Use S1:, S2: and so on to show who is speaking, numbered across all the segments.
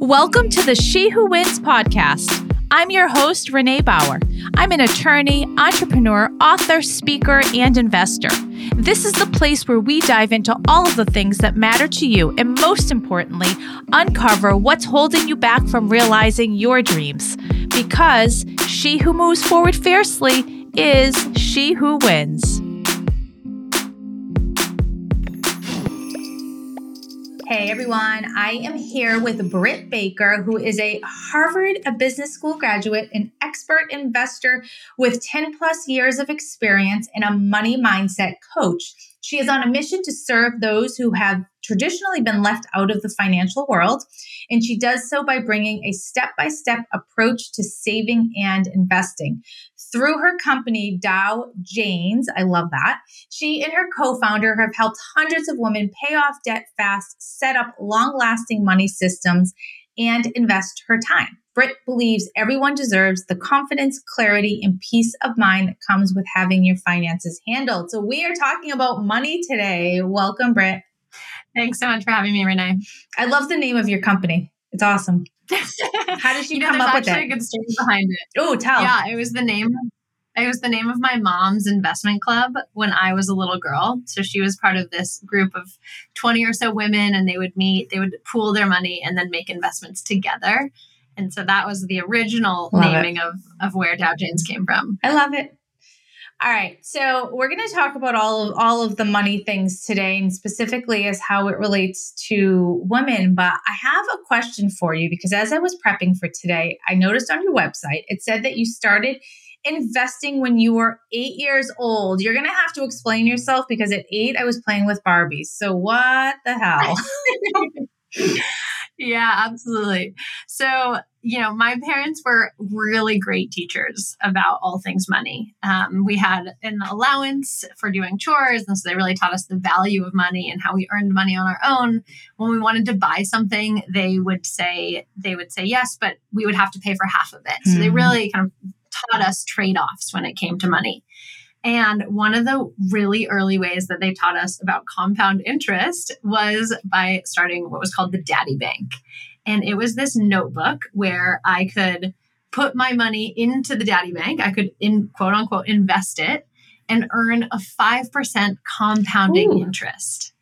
S1: Welcome to the She Who Wins podcast. I'm your host, Renee Bauer. I'm an attorney, entrepreneur, author, speaker, and investor. This is the place where we dive into all of the things that matter to you and, most importantly, uncover what's holding you back from realizing your dreams. Because she who moves forward fiercely is she who wins. Hey everyone, I am here with Britt Baker, who is a Harvard Business School graduate, an expert investor with 10 plus years of experience, and a money mindset coach. She is on a mission to serve those who have traditionally been left out of the financial world. And she does so by bringing a step by step approach to saving and investing. Through her company, Dow Janes, I love that, she and her co founder have helped hundreds of women pay off debt fast, set up long lasting money systems, and invest her time. Britt believes everyone deserves the confidence, clarity, and peace of mind that comes with having your finances handled. So, we are talking about money today. Welcome, Britt.
S2: Thanks so much for having me, Renee.
S1: I love the name of your company. It's awesome. How did she you know, come up with
S2: it? A good story behind it.
S1: Oh, tell.
S2: Yeah, it was the name. It was the name of my mom's investment club when I was a little girl. So she was part of this group of 20 or so women, and they would meet, they would pool their money and then make investments together. And so that was the original love naming of, of where Dow Janes came from.
S1: I love it. All right, so we're going to talk about all of all of the money things today, and specifically as how it relates to women. But I have a question for you because as I was prepping for today, I noticed on your website it said that you started investing when you were eight years old. You're going to have to explain yourself because at eight I was playing with Barbies. So what the hell?
S2: yeah, absolutely. So, you know, my parents were really great teachers about all things money. Um, we had an allowance for doing chores. And so they really taught us the value of money and how we earned money on our own. When we wanted to buy something, they would say, they would say yes, but we would have to pay for half of it. So mm-hmm. they really kind of taught us trade offs when it came to money. And one of the really early ways that they taught us about compound interest was by starting what was called the Daddy Bank. And it was this notebook where I could put my money into the Daddy Bank, I could, in quote unquote, invest it and earn a 5% compounding Ooh. interest.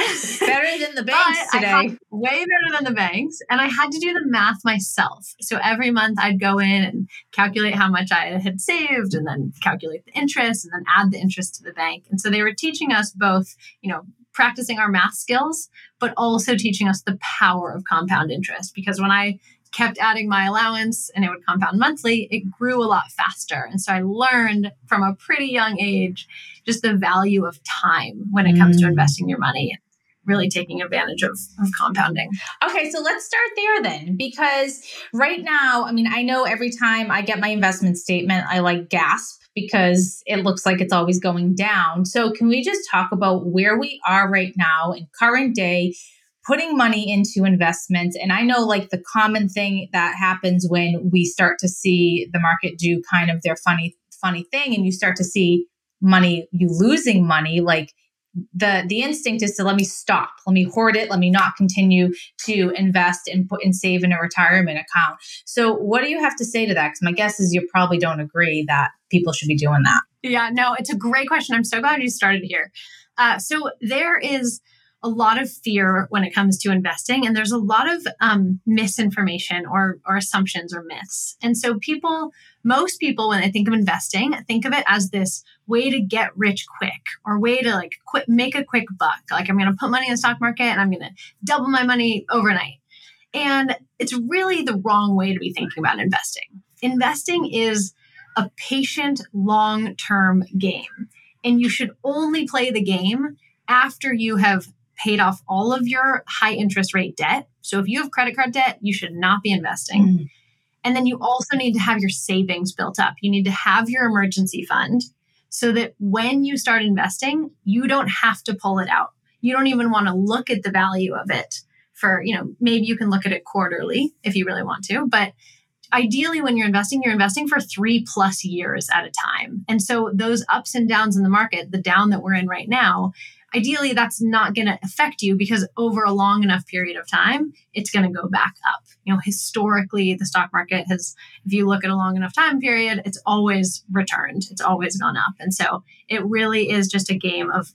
S1: better than the banks today.
S2: way better than the banks. And I had to do the math myself. So every month I'd go in and calculate how much I had saved and then calculate the interest and then add the interest to the bank. And so they were teaching us both, you know, practicing our math skills, but also teaching us the power of compound interest. Because when I kept adding my allowance and it would compound monthly, it grew a lot faster. And so I learned from a pretty young age just the value of time when it comes mm. to investing your money really taking advantage of, of compounding.
S1: Okay, so let's start there then, because right now, I mean, I know every time I get my investment statement, I like gasp because it looks like it's always going down. So, can we just talk about where we are right now in current day? Putting money into investments. And I know, like, the common thing that happens when we start to see the market do kind of their funny, funny thing, and you start to see money, you losing money, like the the instinct is to let me stop let me hoard it let me not continue to invest and put and save in a retirement account. So what do you have to say to that? Because my guess is you probably don't agree that people should be doing that.
S2: Yeah no it's a great question. I'm so glad you started here. Uh, so there is a lot of fear when it comes to investing and there's a lot of um, misinformation or, or assumptions or myths. And so people most people when they think of investing think of it as this way to get rich quick or way to like quit make a quick buck. Like i'm going to put money in the stock market and i'm going to double my money overnight. And it's really the wrong way to be thinking about investing. Investing is a patient long-term game and you should only play the game after you have paid off all of your high interest rate debt. So if you have credit card debt you should not be investing. Mm and then you also need to have your savings built up. You need to have your emergency fund so that when you start investing, you don't have to pull it out. You don't even want to look at the value of it for, you know, maybe you can look at it quarterly if you really want to, but ideally when you're investing you're investing for 3 plus years at a time. And so those ups and downs in the market, the down that we're in right now, ideally that's not going to affect you because over a long enough period of time, it's going to go back up. You know, historically, the stock market has, if you look at a long enough time period, it's always returned, it's always gone up. And so it really is just a game of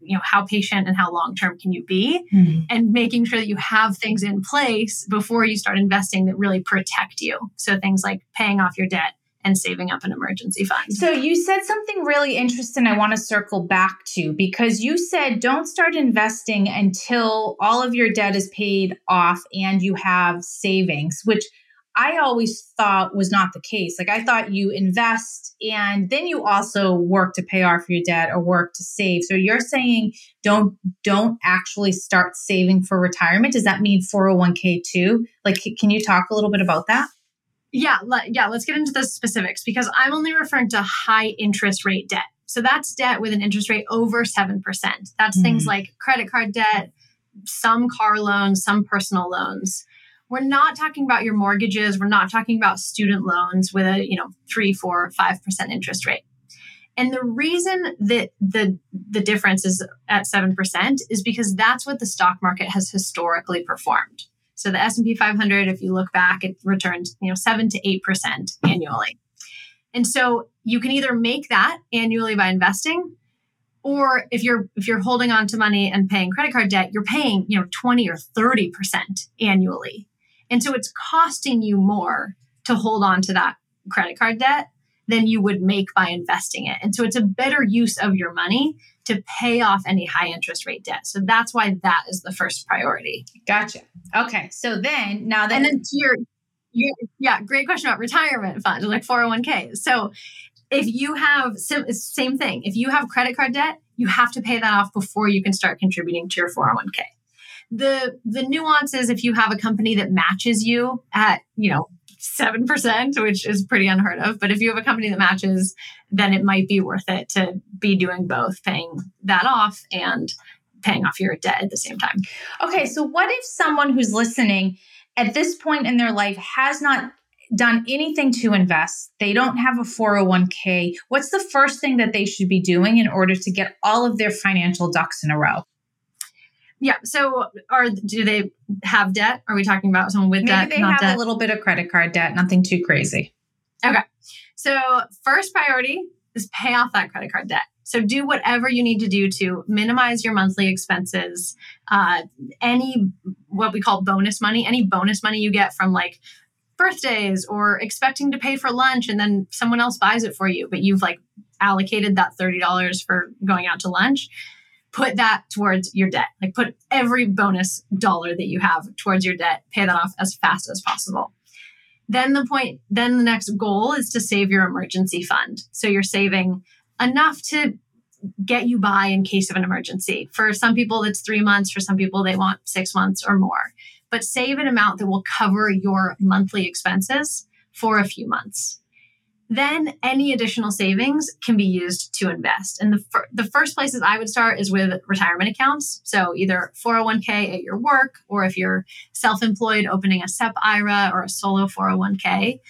S2: you know how patient and how long term can you be mm-hmm. and making sure that you have things in place before you start investing that really protect you so things like paying off your debt and saving up an emergency fund.
S1: So you said something really interesting I want to circle back to because you said don't start investing until all of your debt is paid off and you have savings, which I always thought was not the case. Like I thought you invest and then you also work to pay off your debt or work to save. So you're saying don't don't actually start saving for retirement. Does that mean 401k too? Like can you talk a little bit about that?
S2: Yeah, let, yeah, let's get into the specifics because I'm only referring to high interest rate debt. So that's debt with an interest rate over 7%. That's mm-hmm. things like credit card debt, some car loans, some personal loans. We're not talking about your mortgages. We're not talking about student loans with a, you know, three, four, five percent interest rate. And the reason that the the difference is at 7% is because that's what the stock market has historically performed. So the S&P 500, if you look back, it returned, you know, 7 to 8% annually. And so you can either make that annually by investing or if you're if you're holding on to money and paying credit card debt, you're paying, you know, 20 or 30% annually. And so it's costing you more to hold on to that credit card debt than you would make by investing it. And so it's a better use of your money to pay off any high interest rate debt. So that's why that is the first priority.
S1: Gotcha. Okay. So then now that
S2: and then to your, your yeah, great question about retirement funds like 401k. So if you have same thing, if you have credit card debt, you have to pay that off before you can start contributing to your 401k. The the nuance is if you have a company that matches you at, you know, 7%, which is pretty unheard of. But if you have a company that matches, then it might be worth it to be doing both, paying that off and paying off your debt at the same time.
S1: Okay, so what if someone who's listening at this point in their life has not done anything to invest, they don't have a 401k, what's the first thing that they should be doing in order to get all of their financial ducks in a row?
S2: Yeah. So, are do they have debt? Are we talking about someone with
S1: Maybe
S2: debt?
S1: They have debt? a little bit of credit card debt, nothing too crazy.
S2: Okay. So, first priority is pay off that credit card debt. So, do whatever you need to do to minimize your monthly expenses. Uh, any what we call bonus money, any bonus money you get from like birthdays or expecting to pay for lunch and then someone else buys it for you, but you've like allocated that $30 for going out to lunch put that towards your debt. Like put every bonus dollar that you have towards your debt, pay that off as fast as possible. Then the point, then the next goal is to save your emergency fund. So you're saving enough to get you by in case of an emergency. For some people, that's three months. For some people, they want six months or more. But save an amount that will cover your monthly expenses for a few months then any additional savings can be used to invest. And the, fir- the first places I would start is with retirement accounts. So either 401k at your work, or if you're self employed, opening a SEP IRA or a solo 401k,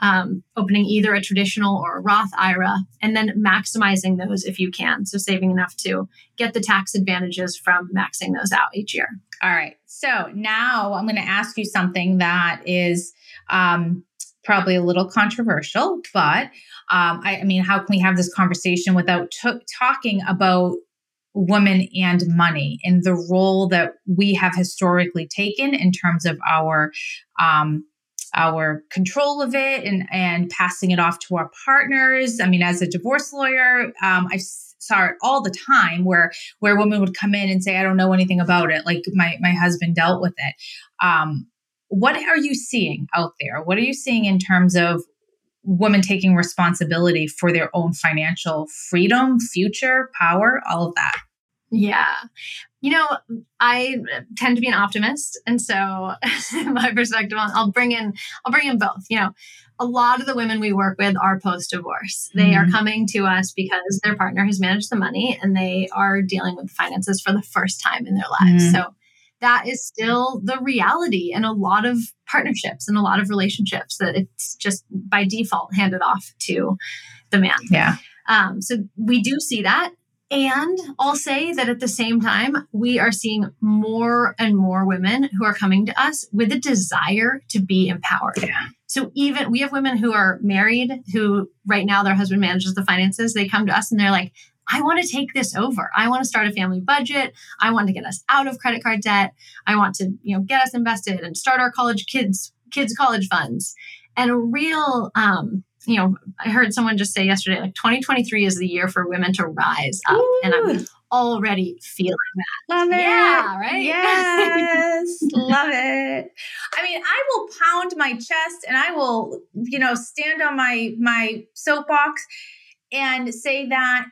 S2: um, opening either a traditional or a Roth IRA, and then maximizing those if you can. So saving enough to get the tax advantages from maxing those out each year.
S1: All right. So now I'm going to ask you something that is. Um, probably a little controversial, but um, I, I, mean, how can we have this conversation without t- talking about women and money and the role that we have historically taken in terms of our um, our control of it and and passing it off to our partners. I mean, as a divorce lawyer, um, I saw it all the time where where women would come in and say, "I don't know anything about it." Like my my husband dealt with it. Um, what are you seeing out there? What are you seeing in terms of women taking responsibility for their own financial freedom, future, power, all of that?
S2: Yeah. You know, I tend to be an optimist. And so my perspective on I'll bring in I'll bring in both. You know, a lot of the women we work with are post divorce. They mm-hmm. are coming to us because their partner has managed the money and they are dealing with finances for the first time in their lives. Mm-hmm. So that is still the reality in a lot of partnerships and a lot of relationships that it's just by default handed off to the man.
S1: Yeah.
S2: Um, so we do see that. And I'll say that at the same time, we are seeing more and more women who are coming to us with a desire to be empowered.
S1: Yeah.
S2: So even we have women who are married who right now their husband manages the finances. They come to us and they're like, I want to take this over. I want to start a family budget. I want to get us out of credit card debt. I want to, you know, get us invested and start our college kids kids college funds. And a real um, you know, I heard someone just say yesterday, like 2023 is the year for women to rise up. Ooh. And I'm already feeling that.
S1: Love it.
S2: Yeah, right?
S1: Yes. love it. I mean, I will pound my chest and I will, you know, stand on my my soapbox and say that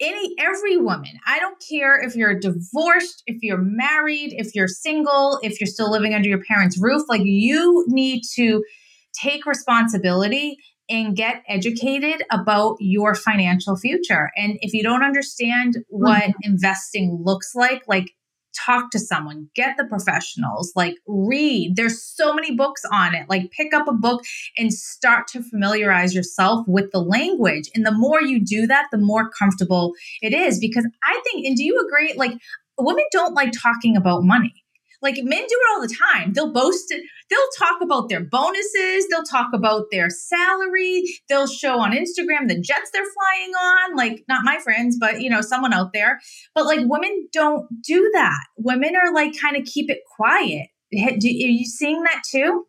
S1: any every woman i don't care if you're divorced if you're married if you're single if you're still living under your parents roof like you need to take responsibility and get educated about your financial future. And if you don't understand what mm-hmm. investing looks like, like talk to someone, get the professionals, like read. There's so many books on it. Like pick up a book and start to familiarize yourself with the language. And the more you do that, the more comfortable it is because I think and do you agree like women don't like talking about money. Like men do it all the time. They'll boast it. They'll talk about their bonuses. They'll talk about their salary. They'll show on Instagram the jets they're flying on. Like not my friends, but you know, someone out there. But like women don't do that. Women are like kind of keep it quiet. Are you seeing that too?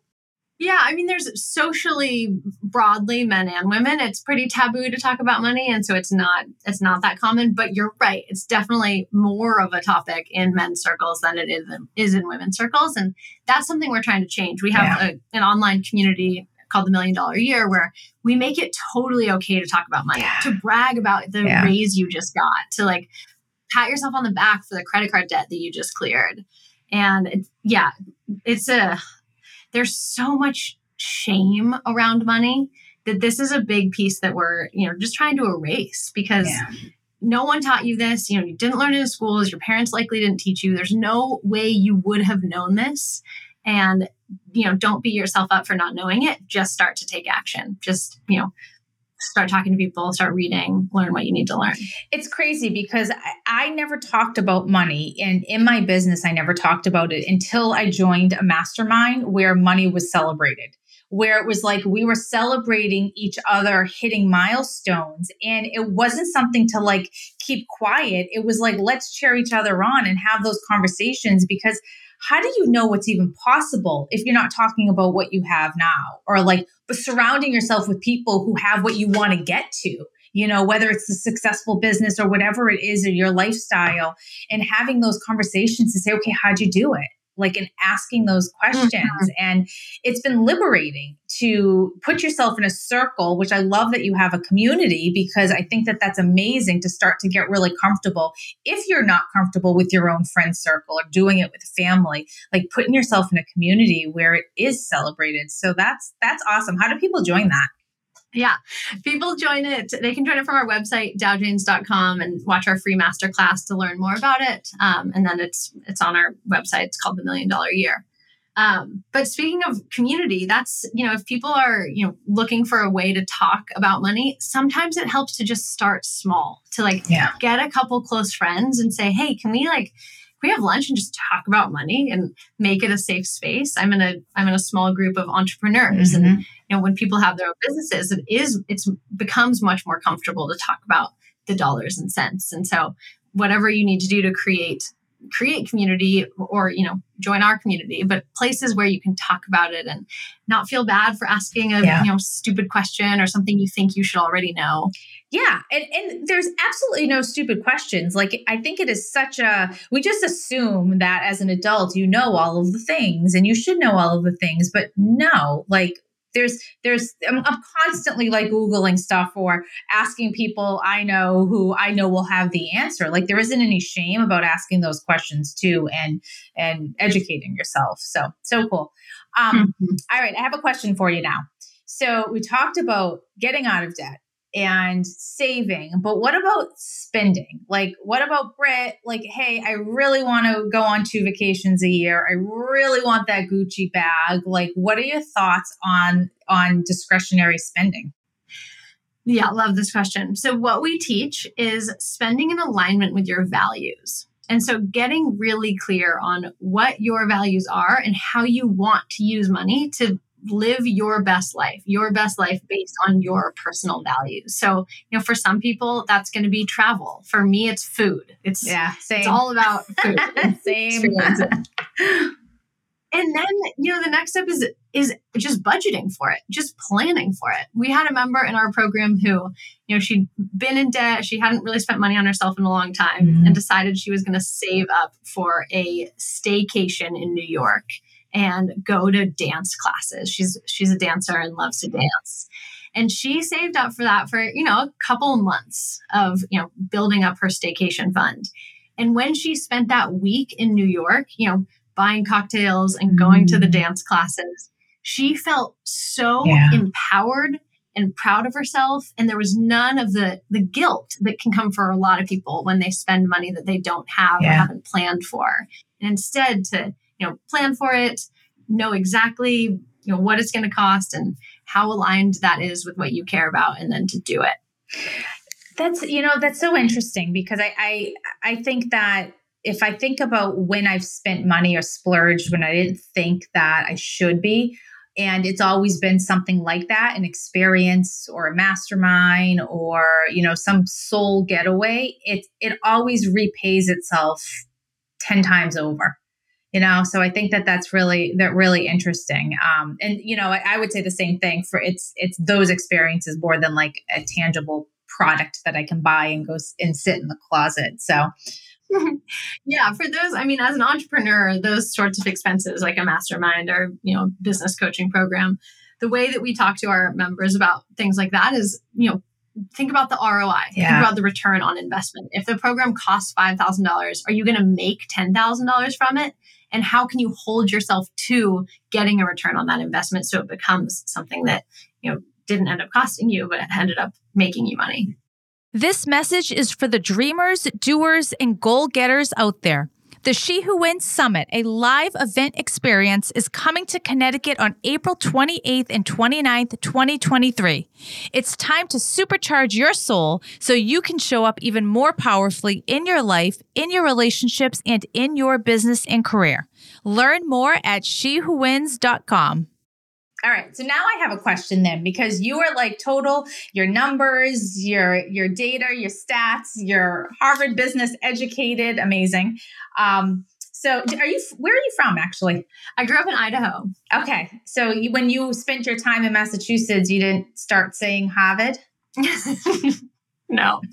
S2: Yeah, I mean, there's socially broadly men and women. It's pretty taboo to talk about money, and so it's not it's not that common. But you're right; it's definitely more of a topic in men's circles than it is in, is in women's circles, and that's something we're trying to change. We have yeah. a, an online community called the Million Dollar Year where we make it totally okay to talk about money, yeah. to brag about the yeah. raise you just got, to like pat yourself on the back for the credit card debt that you just cleared, and it, yeah, it's a there's so much shame around money that this is a big piece that we're, you know, just trying to erase because yeah. no one taught you this. You know, you didn't learn it in schools. Your parents likely didn't teach you. There's no way you would have known this. And, you know, don't beat yourself up for not knowing it. Just start to take action. Just, you know, start talking to people, start reading, learn what you need to learn.
S1: It's crazy because I, I, never talked about money. And in my business, I never talked about it until I joined a mastermind where money was celebrated, where it was like we were celebrating each other hitting milestones. And it wasn't something to like keep quiet. It was like, let's cheer each other on and have those conversations because how do you know what's even possible if you're not talking about what you have now? Or like surrounding yourself with people who have what you want to get to you know whether it's a successful business or whatever it is or your lifestyle and having those conversations to say okay how'd you do it like in asking those questions. Mm-hmm. and it's been liberating to put yourself in a circle which i love that you have a community because i think that that's amazing to start to get really comfortable. If you're not comfortable with your own friend circle or doing it with family like putting yourself in a community where it is celebrated. So that's that's awesome. How do people join that
S2: yeah. People join it. They can join it from our website, dowjanes.com, and watch our free masterclass to learn more about it. Um, and then it's it's on our website. It's called the Million Dollar Year. Um, but speaking of community, that's, you know, if people are, you know, looking for a way to talk about money, sometimes it helps to just start small, to like yeah. get a couple close friends and say, hey, can we like we have lunch and just talk about money and make it a safe space i'm in a i'm in a small group of entrepreneurs mm-hmm. and you know when people have their own businesses it is it's becomes much more comfortable to talk about the dollars and cents. And so whatever you need to do to create create community or you know join our community but places where you can talk about it and not feel bad for asking a yeah. you know stupid question or something you think you should already know.
S1: Yeah. And and there's absolutely no stupid questions. Like i think it is such a we just assume that as an adult you know all of the things and you should know all of the things but no like there's there's I'm, I'm, constantly like googling stuff or asking people i know who i know will have the answer. Like there isn't any shame about asking those questions too and and educating yourself. So so cool. Um mm-hmm. all right i have a question for you now. So we talked about getting out of debt and saving. But what about spending? Like, what about Britt? Like, hey, I really want to go on two vacations a year. I really want that Gucci bag. Like, what are your thoughts on on discretionary spending?
S2: Yeah, love this question. So, what we teach is spending in alignment with your values. And so, getting really clear on what your values are and how you want to use money to live your best life, your best life based on your personal values. So, you know, for some people, that's going to be travel. For me, it's food. It's
S1: yeah, same.
S2: It's all about food.
S1: same.
S2: and then you know the next step is is just budgeting for it just planning for it we had a member in our program who you know she'd been in debt she hadn't really spent money on herself in a long time mm-hmm. and decided she was going to save up for a staycation in new york and go to dance classes she's she's a dancer and loves to dance and she saved up for that for you know a couple months of you know building up her staycation fund and when she spent that week in new york you know buying cocktails and going to the mm. dance classes. She felt so yeah. empowered and proud of herself and there was none of the the guilt that can come for a lot of people when they spend money that they don't have yeah. or haven't planned for. And instead to, you know, plan for it, know exactly, you know, what it's going to cost and how aligned that is with what you care about and then to do it.
S1: That's you know that's so interesting because I I I think that if I think about when I've spent money or splurged when I didn't think that I should be, and it's always been something like that an experience or a mastermind or you know some soul getaway it it always repays itself 10 times over you know so i think that that's really that really interesting um and you know I, I would say the same thing for it's it's those experiences more than like a tangible product that i can buy and go and sit in the closet so
S2: yeah, for those, I mean, as an entrepreneur, those sorts of expenses like a mastermind or, you know, business coaching program, the way that we talk to our members about things like that is, you know, think about the ROI, yeah. think about the return on investment. If the program costs $5,000, are you going to make $10,000 from it? And how can you hold yourself to getting a return on that investment so it becomes something that, you know, didn't end up costing you, but ended up making you money?
S3: This message is for the dreamers, doers, and goal getters out there. The She Who Wins Summit, a live event experience, is coming to Connecticut on April 28th and 29th, 2023. It's time to supercharge your soul so you can show up even more powerfully in your life, in your relationships, and in your business and career. Learn more at shewhowins.com.
S1: All right. So now I have a question then because you are like total your numbers, your your data, your stats, your Harvard business educated, amazing. Um so are you where are you from actually?
S2: I grew up in Idaho.
S1: Okay. So you, when you spent your time in Massachusetts, you didn't start saying Harvard?
S2: No.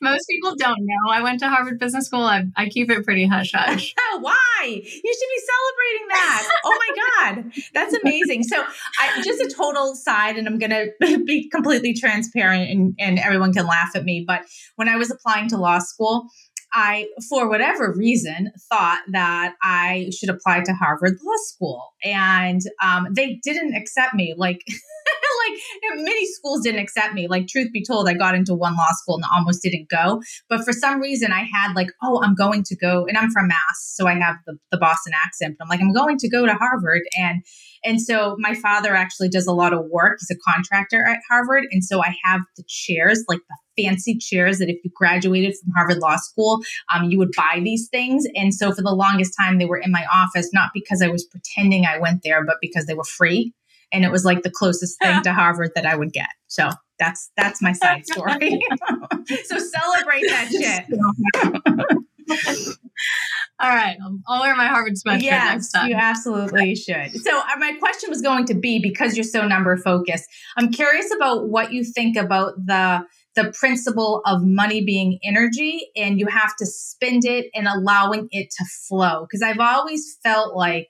S2: Most people don't know. I went to Harvard Business School. I, I keep it pretty hush hush.
S1: Oh, why? You should be celebrating that. Oh my God. That's amazing. So, I, just a total side, and I'm going to be completely transparent and, and everyone can laugh at me. But when I was applying to law school, I, for whatever reason, thought that I should apply to Harvard Law School. And um, they didn't accept me. Like, like many schools didn't accept me. Like, truth be told, I got into one law school and almost didn't go. But for some reason, I had like, oh, I'm going to go, and I'm from Mass, so I have the, the Boston accent. But I'm like, I'm going to go to Harvard, and and so my father actually does a lot of work. He's a contractor at Harvard, and so I have the chairs, like the fancy chairs that if you graduated from Harvard Law School, um, you would buy these things. And so for the longest time, they were in my office, not because I was pretending I went there, but because they were free and it was like the closest thing to Harvard that I would get. So that's that's my side story. so celebrate that
S2: shit. All right, I'll wear my Harvard sweatshirt yes, next time.
S1: You absolutely should. So, uh, my question was going to be because you're so number focused. I'm curious about what you think about the the principle of money being energy, and you have to spend it and allowing it to flow. Because I've always felt like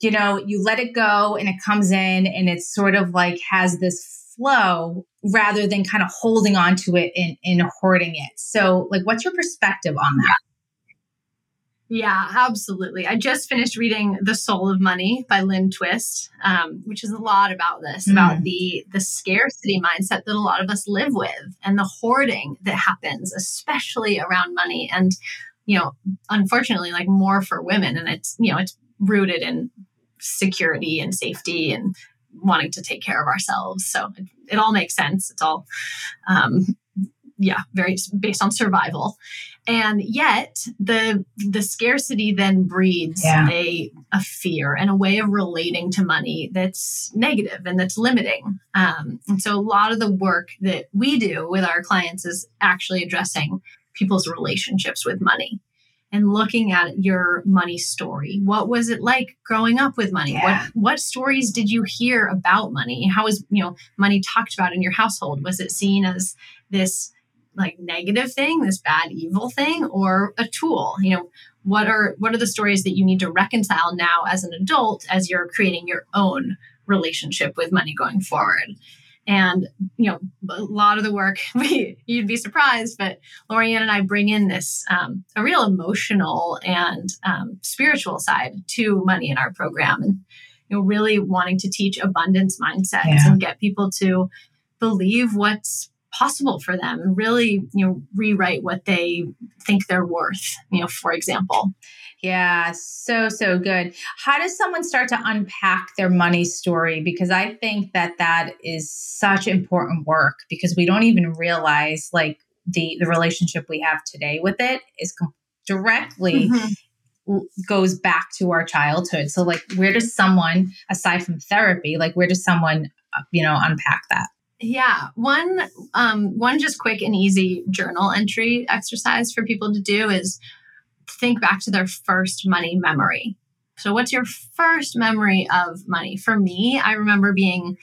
S1: you know, you let it go and it comes in and it's sort of like has this flow rather than kind of holding on to it and, and hoarding it. So, like, what's your perspective on that?
S2: Yeah, absolutely. I just finished reading The Soul of Money by Lynn Twist, um, which is a lot about this, mm. about the the scarcity mindset that a lot of us live with and the hoarding that happens, especially around money. And, you know, unfortunately, like more for women. And it's, you know, it's rooted in security and safety and wanting to take care of ourselves. So it, it all makes sense. It's all, um, yeah, very based on survival. And yet the the scarcity then breeds yeah. a, a fear and a way of relating to money that's negative and that's limiting. Um, and so a lot of the work that we do with our clients is actually addressing people's relationships with money and looking at your money story. What was it like growing up with money? Yeah. What what stories did you hear about money? How was, you know, money talked about in your household? Was it seen as this like negative thing, this bad evil thing or a tool? You know, what are what are the stories that you need to reconcile now as an adult as you're creating your own relationship with money going forward? And, you know, a lot of the work, we, you'd be surprised, but Lorianne and I bring in this, um, a real emotional and um, spiritual side to money in our program. And, you know, really wanting to teach abundance mindsets yeah. and get people to believe what's possible for them and really, you know, rewrite what they think they're worth, you know, for example.
S1: Yeah, so, so good. How does someone start to unpack their money story? Because I think that that is such important work because we don't even realize like the, the relationship we have today with it is com- directly mm-hmm. goes back to our childhood. So like, where does someone, aside from therapy, like where does someone, uh, you know, unpack that?
S2: Yeah, one um, one just quick and easy journal entry exercise for people to do is think back to their first money memory. So, what's your first memory of money? For me, I remember being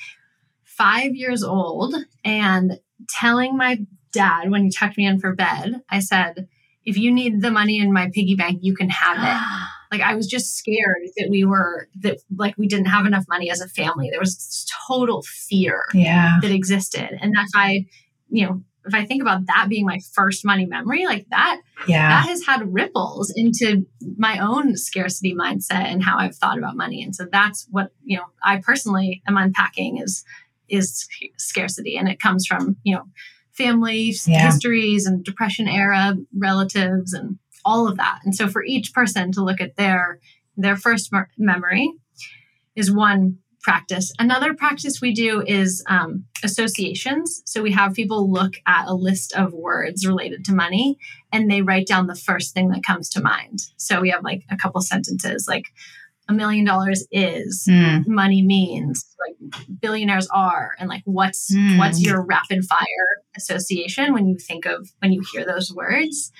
S2: five years old and telling my dad when he tucked me in for bed, I said, if you need the money in my piggy bank, you can have it. like I was just scared that we were that like we didn't have enough money as a family. There was this total fear
S1: yeah.
S2: that existed. And if I, you know, if I think about that being my first money memory, like that, yeah. that has had ripples into my own scarcity mindset and how I've thought about money. And so that's what, you know, I personally am unpacking is is scarcity. And it comes from, you know, family yeah. histories and depression era relatives and all of that. And so for each person to look at their their first memory is one practice. Another practice we do is um, associations. So we have people look at a list of words related to money and they write down the first thing that comes to mind. So we have like a couple sentences like a million dollars is mm. money means like billionaires are and like what's mm. what's your rapid fire association when you think of when you hear those words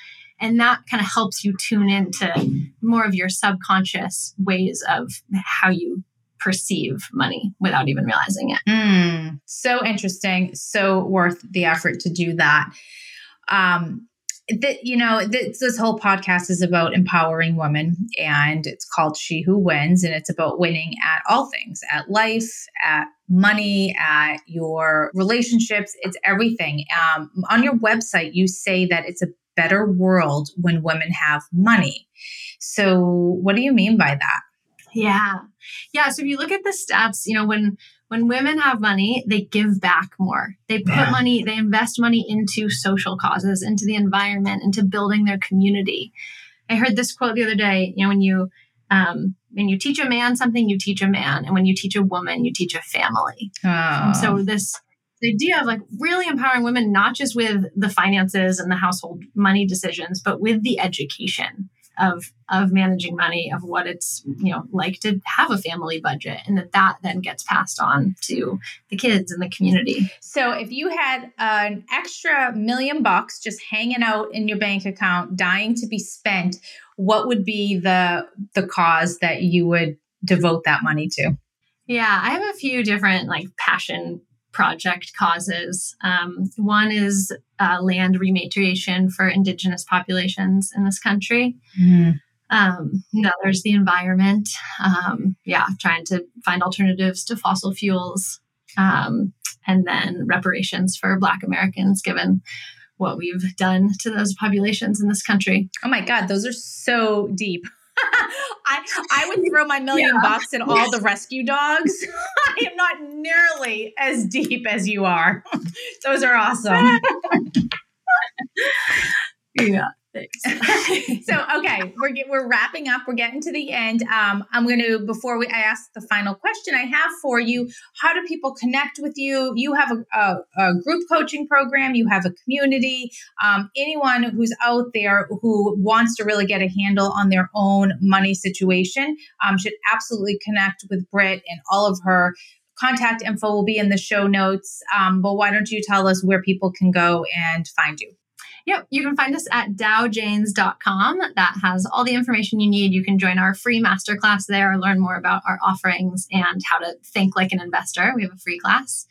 S2: and that kind of helps you tune into more of your subconscious ways of how you perceive money without even realizing it.
S1: Mm, so interesting. So worth the effort to do that. Um, that you know this, this whole podcast is about empowering women and it's called she who wins and it's about winning at all things at life at money at your relationships it's everything um, on your website you say that it's a better world when women have money so what do you mean by that
S2: yeah. Yeah. So if you look at the stats, you know, when when women have money, they give back more. They put yeah. money, they invest money into social causes, into the environment, into building their community. I heard this quote the other day, you know, when you um, when you teach a man something, you teach a man. And when you teach a woman, you teach a family. Oh. so this the idea of like really empowering women, not just with the finances and the household money decisions, but with the education of of managing money of what it's you know like to have a family budget and that that then gets passed on to the kids and the community.
S1: So if you had an extra million bucks just hanging out in your bank account dying to be spent what would be the the cause that you would devote that money to?
S2: Yeah i have a few different like passion project causes. Um, one is uh, land rematriation for indigenous populations in this country. Mm. Um, there's the environment. Um, yeah, trying to find alternatives to fossil fuels. Um, and then reparations for Black Americans, given what we've done to those populations in this country.
S1: Oh my God, those are so deep. I I would throw my million yeah. bucks in all the rescue dogs. I am not nearly as deep as you are. Those are awesome.
S2: yeah.
S1: so okay, we're get, we're wrapping up. We're getting to the end. Um, I'm going to before we I ask the final question I have for you. How do people connect with you? You have a, a, a group coaching program. You have a community. Um, anyone who's out there who wants to really get a handle on their own money situation um, should absolutely connect with Britt and all of her contact info will be in the show notes. Um, but why don't you tell us where people can go and find you?
S2: Yep, you can find us at dowjanes.com. That has all the information you need. You can join our free masterclass there, learn more about our offerings and how to think like an investor. We have a free class.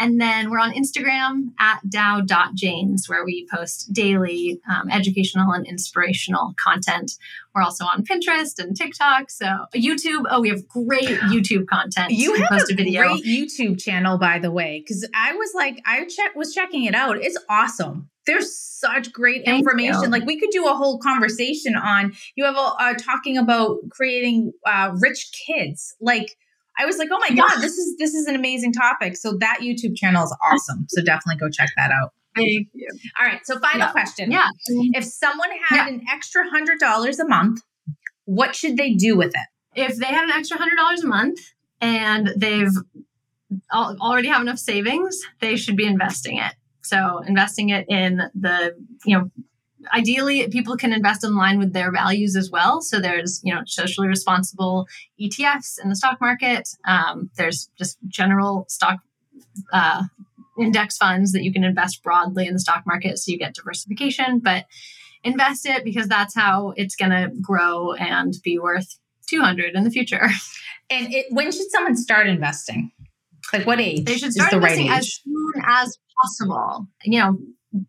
S2: And then we're on Instagram at dow.janes, where we post daily um, educational and inspirational content. We're also on Pinterest and TikTok. So YouTube. Oh, we have great YouTube content.
S1: You have post a, a video. great YouTube channel, by the way, because I was like, I check, was checking it out. It's awesome there's such great Thank information. You. Like we could do a whole conversation on you have a uh, talking about creating uh, rich kids. Like I was like, oh my god, this is this is an amazing topic. So that YouTube channel is awesome. So definitely go check that out.
S2: Thank you.
S1: All right. So final
S2: yeah.
S1: question.
S2: Yeah.
S1: If someone had yeah. an extra hundred dollars a month, what should they do with it?
S2: If they had an extra hundred dollars a month and they've already have enough savings, they should be investing it. So investing it in the, you know, ideally people can invest in line with their values as well. So there's, you know, socially responsible ETFs in the stock market. Um, there's just general stock uh, index funds that you can invest broadly in the stock market so you get diversification, but invest it because that's how it's going to grow and be worth 200 in the future.
S1: And it, when should someone start investing? Like what age?
S2: They should start investing right as soon as possible. You know,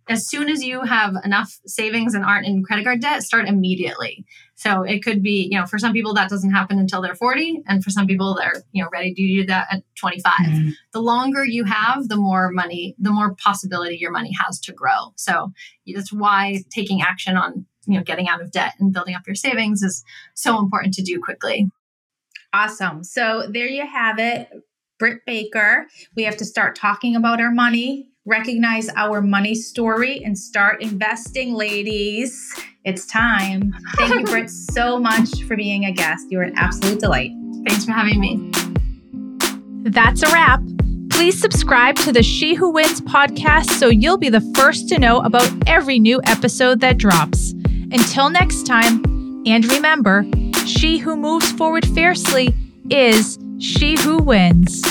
S2: as soon as you have enough savings and aren't in credit card debt, start immediately. So it could be, you know, for some people that doesn't happen until they're 40, and for some people they're, you know, ready to do that at 25. Mm-hmm. The longer you have, the more money, the more possibility your money has to grow. So that's why taking action on, you know, getting out of debt and building up your savings is so important to do quickly.
S1: Awesome. So there you have it. Britt Baker. We have to start talking about our money, recognize our money story, and start investing, ladies. It's time. Thank you, Britt, so much for being a guest. You're an absolute delight.
S2: Thanks for having me.
S3: That's a wrap. Please subscribe to the She Who Wins podcast so you'll be the first to know about every new episode that drops. Until next time, and remember, she who moves forward fiercely is she who wins.